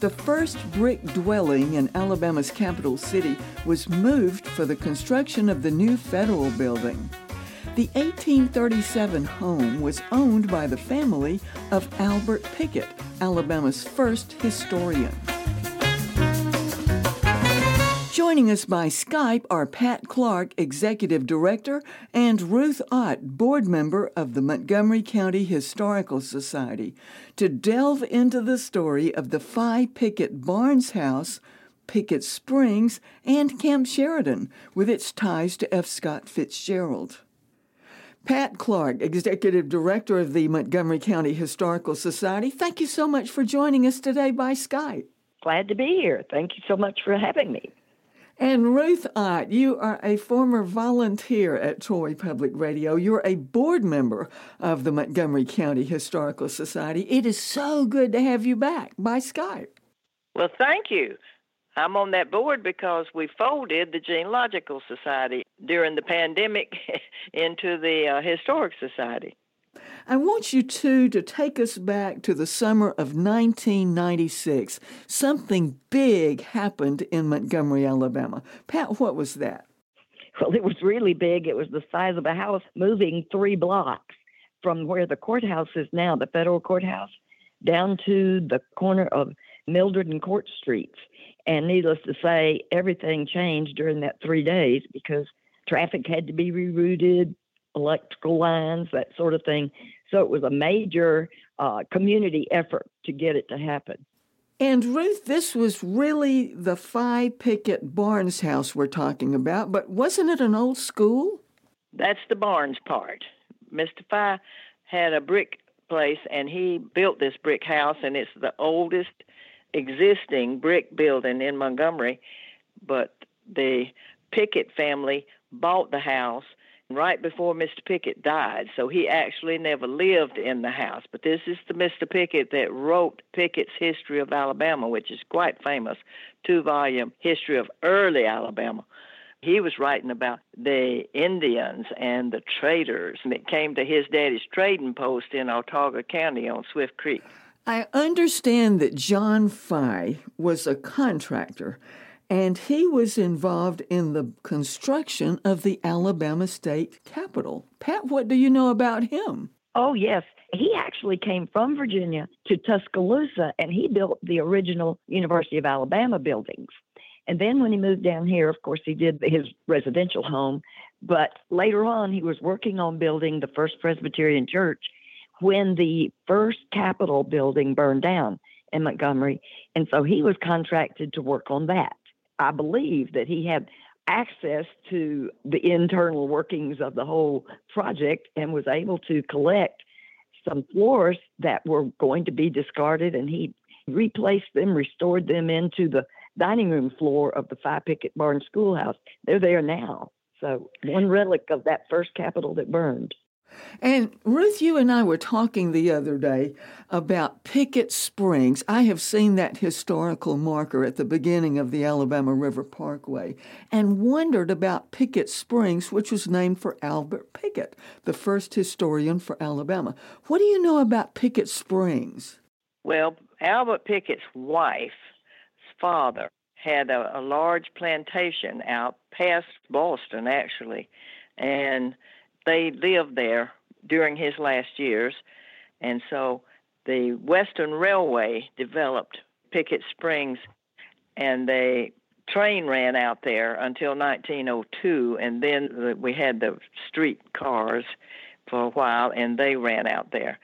the first brick dwelling in Alabama's capital city was moved for the construction of the new federal building. The 1837 home was owned by the family of Albert Pickett, Alabama's first historian. Joining us by Skype are Pat Clark, Executive Director, and Ruth Ott, Board Member of the Montgomery County Historical Society, to delve into the story of the Figh Pickett Barnes House, Pickett Springs, and Camp Sheridan, with its ties to F. Scott Fitzgerald. Pat Clark, Executive Director of the Montgomery County Historical Society, thank you so much for joining us today by Skype. Glad to be here. Thank you so much for having me. And Ruth Ott, you are a former volunteer at Troy Public Radio. You're a board member of the Montgomery County Historical Society. It is so good to have you back by Skype. Well, thank you. I'm on that board because we folded the Genealogical Society during the pandemic into the uh, Historic Society. I want you two to take us back to the summer of 1996. Something big happened in Montgomery, Alabama. Pat, what was that? Well, it was really big. It was the size of a house moving three blocks from where the courthouse is now, the federal courthouse, down to the corner of Mildred and Court Streets. And needless to say, everything changed during that three days because traffic had to be rerouted, electrical lines, that sort of thing. So it was a major uh, community effort to get it to happen. And Ruth, this was really the Figh Pickett Barnes house we're talking about, but wasn't it an old school? That's the Barnes part. Mr. Figh had a brick place and he built this brick house, and it's the oldest existing brick building in Montgomery. But the Pickett family bought the house right before Mr. Pickett died. So he actually never lived in the house. But this is the Mr. Pickett that wrote Pickett's History of Alabama, which is quite famous, two volume history of early Alabama. He was writing about the Indians and the traders, and it came to his daddy's trading post in Autauga County on Swift Creek. I understand that John Figh was a contractor and he was involved in the construction of the Alabama State Capitol. Pat, what do you know about him? Oh, yes. He actually came from Virginia to Tuscaloosa and he built the original University of Alabama buildings. And then when he moved down here, of course, he did his residential home. But later on, he was working on building the First Presbyterian Church when the first Capitol building burned down in Montgomery. And so he was contracted to work on that. I believe that he had access to the internal workings of the whole project and was able to collect some floors that were going to be discarded and he replaced them, restored them into the dining room floor of the Figh Pickett Barn Schoolhouse. They're there now. So one relic of that first Capitol that burned. And Ruth, you and I were talking the other day about Pickett Springs. I have seen that historical marker at the beginning of the Alabama River Parkway and wondered about Pickett Springs, which was named for Albert Pickett, the first historian for Alabama. What do you know about Pickett Springs? Well, Albert Pickett's wife's father had a, a large plantation out past Boston, actually, and they lived there during his last years. And so the Western Railway developed Pickett Springs, and the train ran out there until 1902, and then we had the street cars for a while, and they ran out there.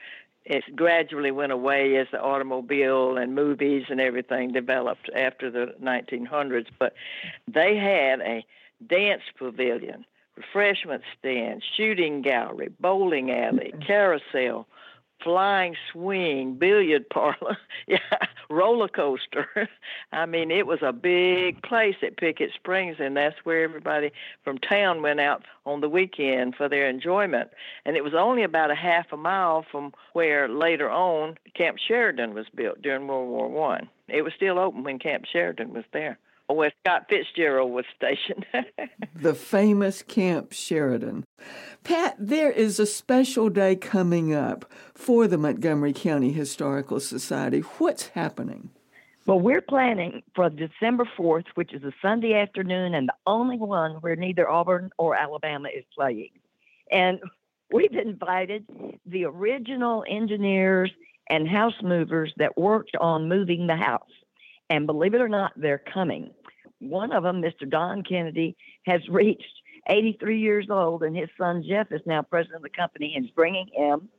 It gradually went away as the automobile and movies and everything developed after the 1900s, but they had a dance pavilion refreshment stand, shooting gallery, bowling alley, carousel, flying swing, billiard parlor, yeah, roller coaster. I mean, it was a big place at Pickett Springs, and that's where everybody from town went out on the weekend for their enjoyment. And it was only about a half a mile from where later on Camp Sheridan was built during World War One. It was still open when Camp Sheridan was there where Scott Fitzgerald was stationed. the famous Camp Sheridan. Pat, there is a special day coming up for the Montgomery County Historical Society. What's happening? Well, we're planning for December 4th, which is a Sunday afternoon and the only one where neither Auburn or Alabama is playing. And we've invited the original engineers and house movers that worked on moving the house. And believe it or not, they're coming. One of them, Mr. Don Kennedy, has reached 83 years old, and his son Jeff is now president of the company and is bringing him.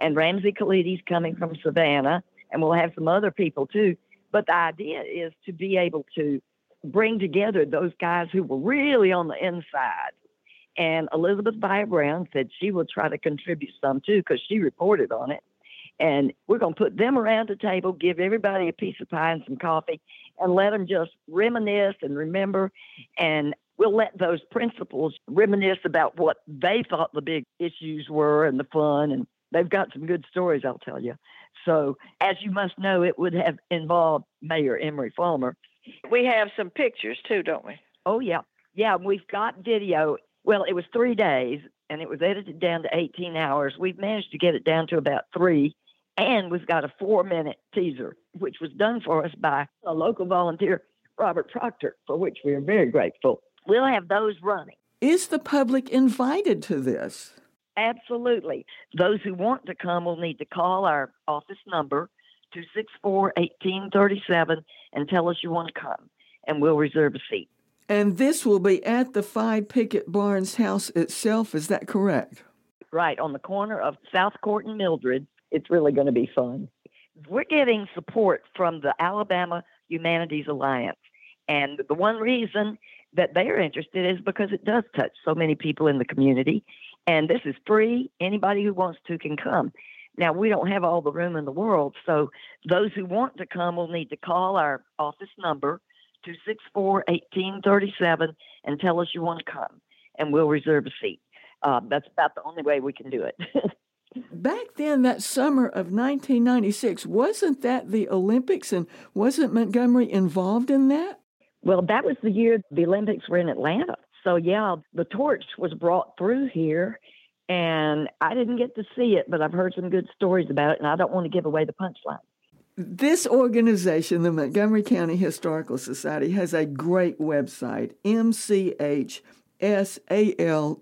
And Ramsey Khalidi's coming from Savannah, and we'll have some other people too. But the idea is to be able to bring together those guys who were really on the inside. And Elizabeth Via Brown said she will try to contribute some too because she reported on it. And we're going to put them around the table, give everybody a piece of pie and some coffee, and let them just reminisce and remember. And we'll let those principals reminisce about what they thought the big issues were and the fun. And they've got some good stories, I'll tell you. So, as you must know, it would have involved Mayor Emory Folmar. We have some pictures too, don't we? Oh, yeah. Yeah, we've got video. Well, it was three days and it was edited down to 18 hours. We've managed to get it down to about three and we've got a four minute teaser, which was done for us by a local volunteer, Robert Proctor, for which we are very grateful. We'll have those running. Is the public invited to this? Absolutely. Those who want to come will need to call our office number, 264 1837, and tell us you want to come, and we'll reserve a seat. And this will be at the Figh Pickett Barnes house itself, is that correct? Right, on the corner of South Court and Mildred it's really going to be fun. We're getting support from the Alabama Humanities Alliance. And the one reason that they're interested is because it does touch so many people in the community. And this is free. Anybody who wants to can come. Now, we don't have all the room in the world, so those who want to come will need to call our office number, 264 1837, and tell us you want to come, and we'll reserve a seat. Uh, that's about the only way we can do it. Back then, that summer of 1996, wasn't that the Olympics and wasn't Montgomery involved in that? Well, that was the year the Olympics were in Atlanta. So, yeah, the torch was brought through here, and I didn't get to see it, but I've heard some good stories about it, and I don't want to give away the punchline. This organization, the Montgomery County Historical Society, has a great website, MCH sal.org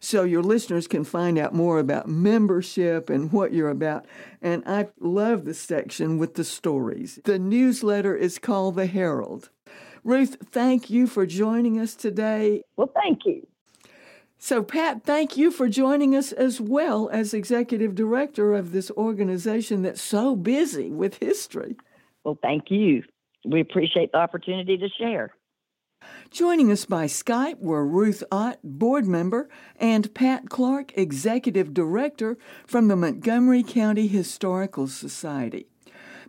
so your listeners can find out more about membership and what you're about. And I love the section with the stories. The newsletter is called The Herald. Ruth, thank you for joining us today. Well, thank you. So, Pat, thank you for joining us as well as executive director of this organization that's so busy with history. Well, thank you. We appreciate the opportunity to share. Joining us by Skype were Ruth Ott, board member, and Pat Clark, executive director from the Montgomery County Historical Society.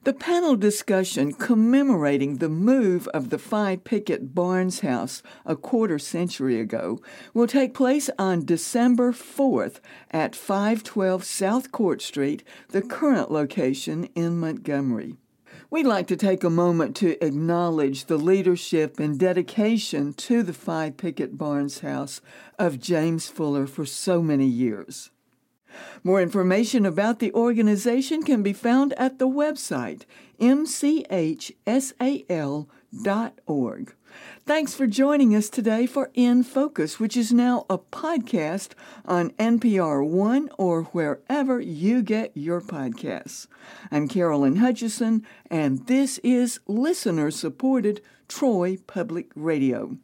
The panel discussion commemorating the move of the Figh Pickett Barnes House a quarter century ago will take place on December 4th at 512 South Court Street, the current location in Montgomery. We'd like to take a moment to acknowledge the leadership and dedication to the Figh Pickett Barnes House of James Fuller for so many years. More information about the organization can be found at the website mchsal.org. Thanks for joining us today for In Focus, which is now a podcast on NPR One or wherever you get your podcasts. I'm Carolyn Hutchison, and this is listener supported Troy Public Radio.